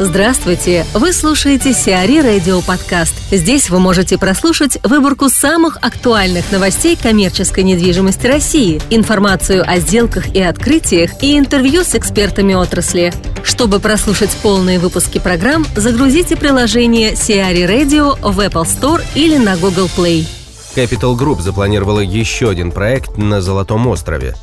Здравствуйте! Вы слушаете Сиари Радио Подкаст. Здесь вы можете прослушать выборку самых актуальных новостей коммерческой недвижимости России, информацию о сделках и открытиях и интервью с экспертами отрасли. Чтобы прослушать полные выпуски программ, загрузите приложение Сиари Radio в Apple Store или на Google Play. Capital Group запланировала еще один проект на Золотом острове.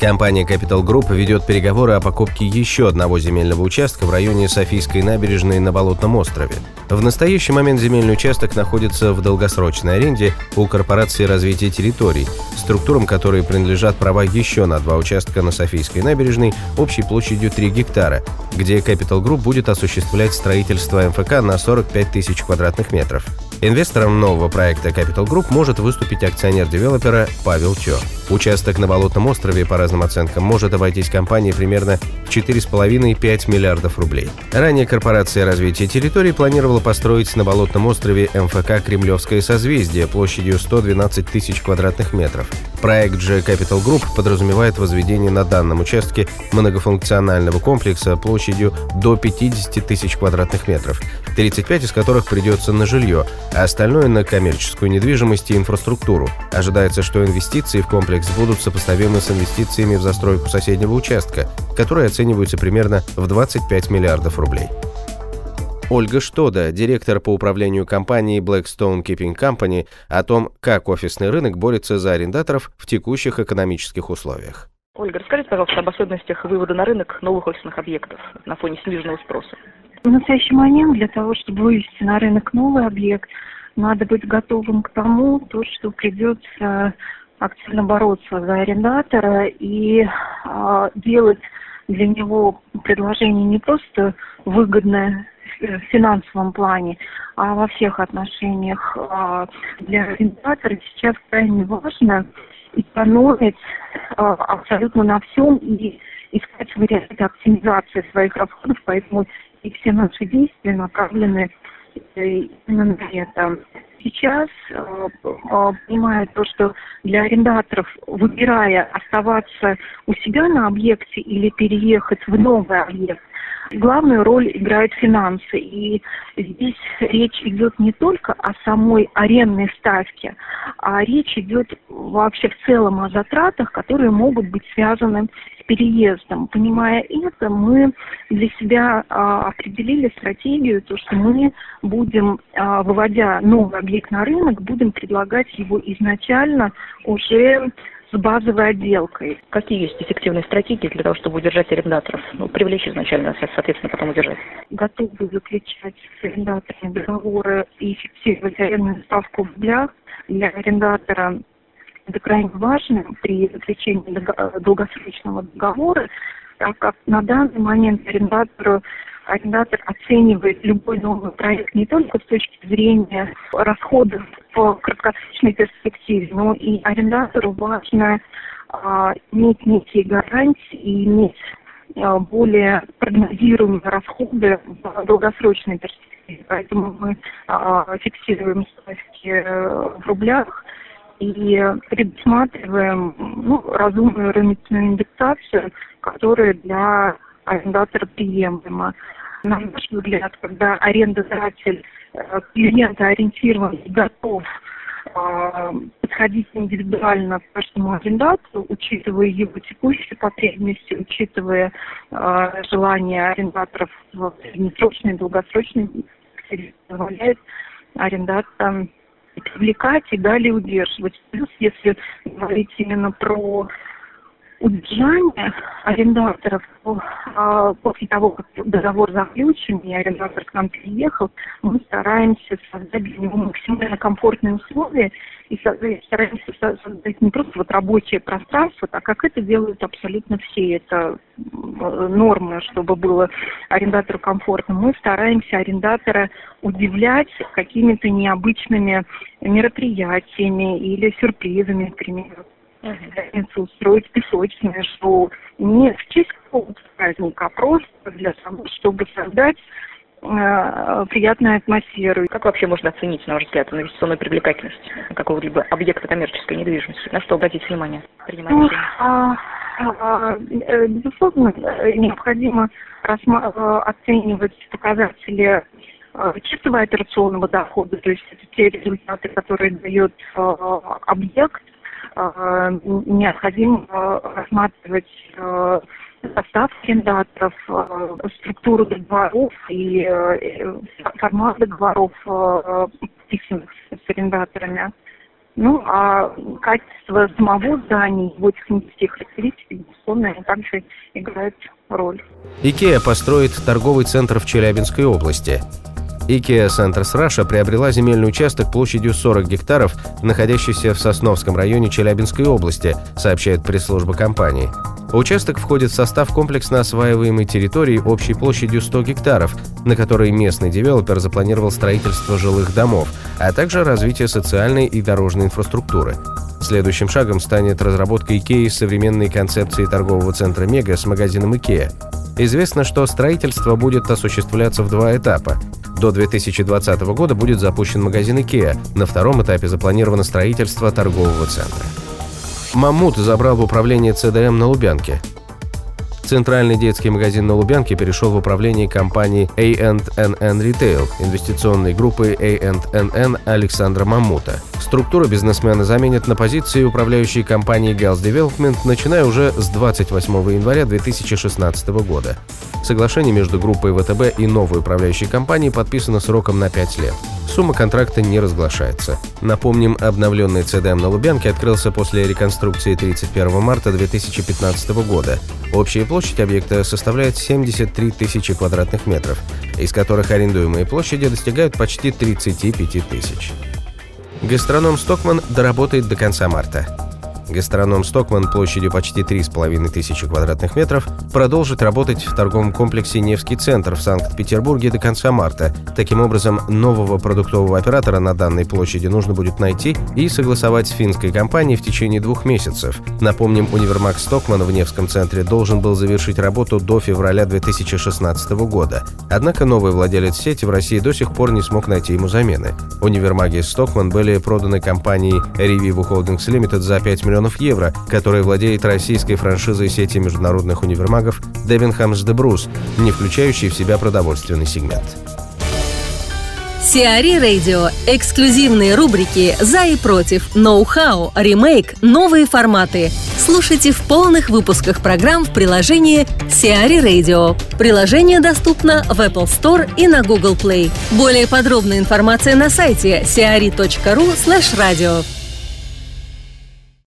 Компания Capital Group ведет переговоры о покупке еще одного земельного участка в районе Софийской набережной на Болотном острове. В настоящий момент земельный участок находится в долгосрочной аренде у Корпорации развития территорий, структурам которой принадлежат права еще на два участка на Софийской набережной общей площадью 3 гектара, где Capital Group будет осуществлять строительство МФК на 45 тысяч квадратных метров. Инвестором нового проекта Capital Group может выступить акционер девелопера Павел Чо. Участок на Болотном острове, по разным оценкам, может обойтись компании примерно в 4,5-5 миллиардов рублей. Ранее корпорация развития территорий планировала построить на Болотном острове МФК «Кремлевское созвездие» площадью 112 тысяч квадратных метров. Проект же Capital Group подразумевает возведение на данном участке многофункционального комплекса площадью до 50 тысяч квадратных метров, 35 из которых придется на жилье, а остальное на коммерческую недвижимость и инфраструктуру. Ожидается, что инвестиции в комплекс будут сопоставимы с инвестициями в застройку соседнего участка, которые оцениваются примерно в 25 миллиардов рублей. Ольга Штода, директор по управлению компанией Blackstone Keeping Company, о том, как офисный рынок борется за арендаторов в текущих экономических условиях. Ольга, расскажите, пожалуйста, об особенностях вывода на рынок новых офисных объектов на фоне сниженного спроса. В настоящий момент для того, чтобы вывести на рынок новый объект, надо быть готовым к тому, то, что придется активно бороться за арендатора и э, делать для него предложение не просто выгодное в финансовом плане, а во всех отношениях. А, для арендатора сейчас крайне важно экономить а, абсолютно на всем и искать варианты оптимизации своих расходов, поэтому и все наши действия направлены э, именно на это. Сейчас, э, понимая то, что для арендаторов, выбирая оставаться у себя на объекте или переехать в новый объект, главную роль играют финансы. И здесь речь идет не только о самой арендной ставке, а речь идет вообще в целом о затратах, которые могут быть связаны с переездом. Понимая это, мы для себя а, определили стратегию, то, что мы будем, а, выводя новый объект на рынок, будем предлагать его изначально уже с базовой отделкой. Какие есть эффективные стратегии для того, чтобы удержать арендаторов? Ну, привлечь изначально, соответственно, потом удержать. Готовы заключать с арендаторами договоры и фиксировать арендную ставку в рублях для арендатора это крайне важно при заключении долгосрочного договора, так как на данный момент арендатору арендатор оценивает любой новый проект не только с точки зрения расходов в краткосрочной перспективе, но и арендатору важно а, иметь некие гарантии и иметь а, более прогнозируемые расходы в долгосрочной перспективе. Поэтому мы а, фиксируем ставки э, в рублях и предусматриваем ну, разумную рыночную индексацию, которая для арендатора приемлема. На наш взгляд, когда арендодатель э, клиентоориентирован и готов э, подходить индивидуально к каждому арендатору, учитывая его текущие потребности, учитывая э, желания арендаторов в среднесрочной долгосрочной позволяет арендаторам привлекать и далее удерживать. Плюс, если говорить именно про удержание арендаторов а, после того, как договор заключен и арендатор к нам переехал, мы стараемся создать для него максимально комфортные условия и стараемся создать не просто вот рабочее пространство, так как это делают абсолютно все. Это нормы, чтобы было арендатору комфортно. Мы стараемся арендатора удивлять какими-то необычными мероприятиями или сюрпризами, к пятницу устроить песочное шоу. Не в честь какого-то праздника, а просто для того, чтобы создать э, приятную атмосферу. Как вообще можно оценить, на ваш взгляд, инвестиционную привлекательность какого-либо объекта коммерческой недвижимости? На что обратить внимание? Ну, а, А, э, безусловно, необходимо оценивать показатели чистого операционного дохода, то есть это те результаты, которые дает объект, необходимо рассматривать состав арендаторов, структуру договоров и формат договоров, подписанных с арендаторами. Ну, а качество самого здания, его технических характеристик, безусловно, также играет роль. Икеа построит торговый центр в Челябинской области. IKEA Centers Russia приобрела земельный участок площадью 40 гектаров, находящийся в Сосновском районе Челябинской области, сообщает пресс-служба компании. Участок входит в состав комплексно осваиваемой территории общей площадью 100 гектаров, на которой местный девелопер запланировал строительство жилых домов, а также развитие социальной и дорожной инфраструктуры. Следующим шагом станет разработка IKEA современной концепции торгового центра «Мега» с магазином IKEA. Известно, что строительство будет осуществляться в два этапа. До 2020 года будет запущен магазин IKEA. На втором этапе запланировано строительство торгового центра. Мамут забрал в управление ЦДМ на Лубянке. Центральный детский магазин на Лубянке перешел в управление компании A&NN Retail, инвестиционной группы A&NN Александра Мамута. Структура бизнесмена заменит на позиции управляющей компании Gals Development, начиная уже с 28 января 2016 года. Соглашение между группой ВТБ и новой управляющей компанией подписано сроком на 5 лет. Сумма контракта не разглашается. Напомним, обновленный ЦДМ на Лубянке открылся после реконструкции 31 марта 2015 года. Общая площадь объекта составляет 73 тысячи квадратных метров, из которых арендуемые площади достигают почти 35 тысяч. Гастроном «Стокман» доработает до конца марта. Гастроном «Стокман» площадью почти 3,5 тысячи квадратных метров продолжит работать в торговом комплексе «Невский центр» в Санкт-Петербурге до конца марта. Таким образом, нового продуктового оператора на данной площади нужно будет найти и согласовать с финской компанией в течение двух месяцев. Напомним, универмаг «Стокман» в Невском центре должен был завершить работу до февраля 2016 года. Однако новый владелец сети в России до сих пор не смог найти ему замены. Универмаги «Стокман» были проданы компанией Revivo Holdings Limited за 5 миллионов миллионов евро, которой владеет российской франшизой сети международных универмагов Девинхамс де Брус, не включающей в себя продовольственный сегмент. Сиари Радио. Эксклюзивные рубрики «За и против», «Ноу-хау», «Ремейк», «Новые форматы». Слушайте в полных выпусках программ в приложении Сиари Radio. Приложение доступно в Apple Store и на Google Play. Более подробная информация на сайте siari.ru slash radio.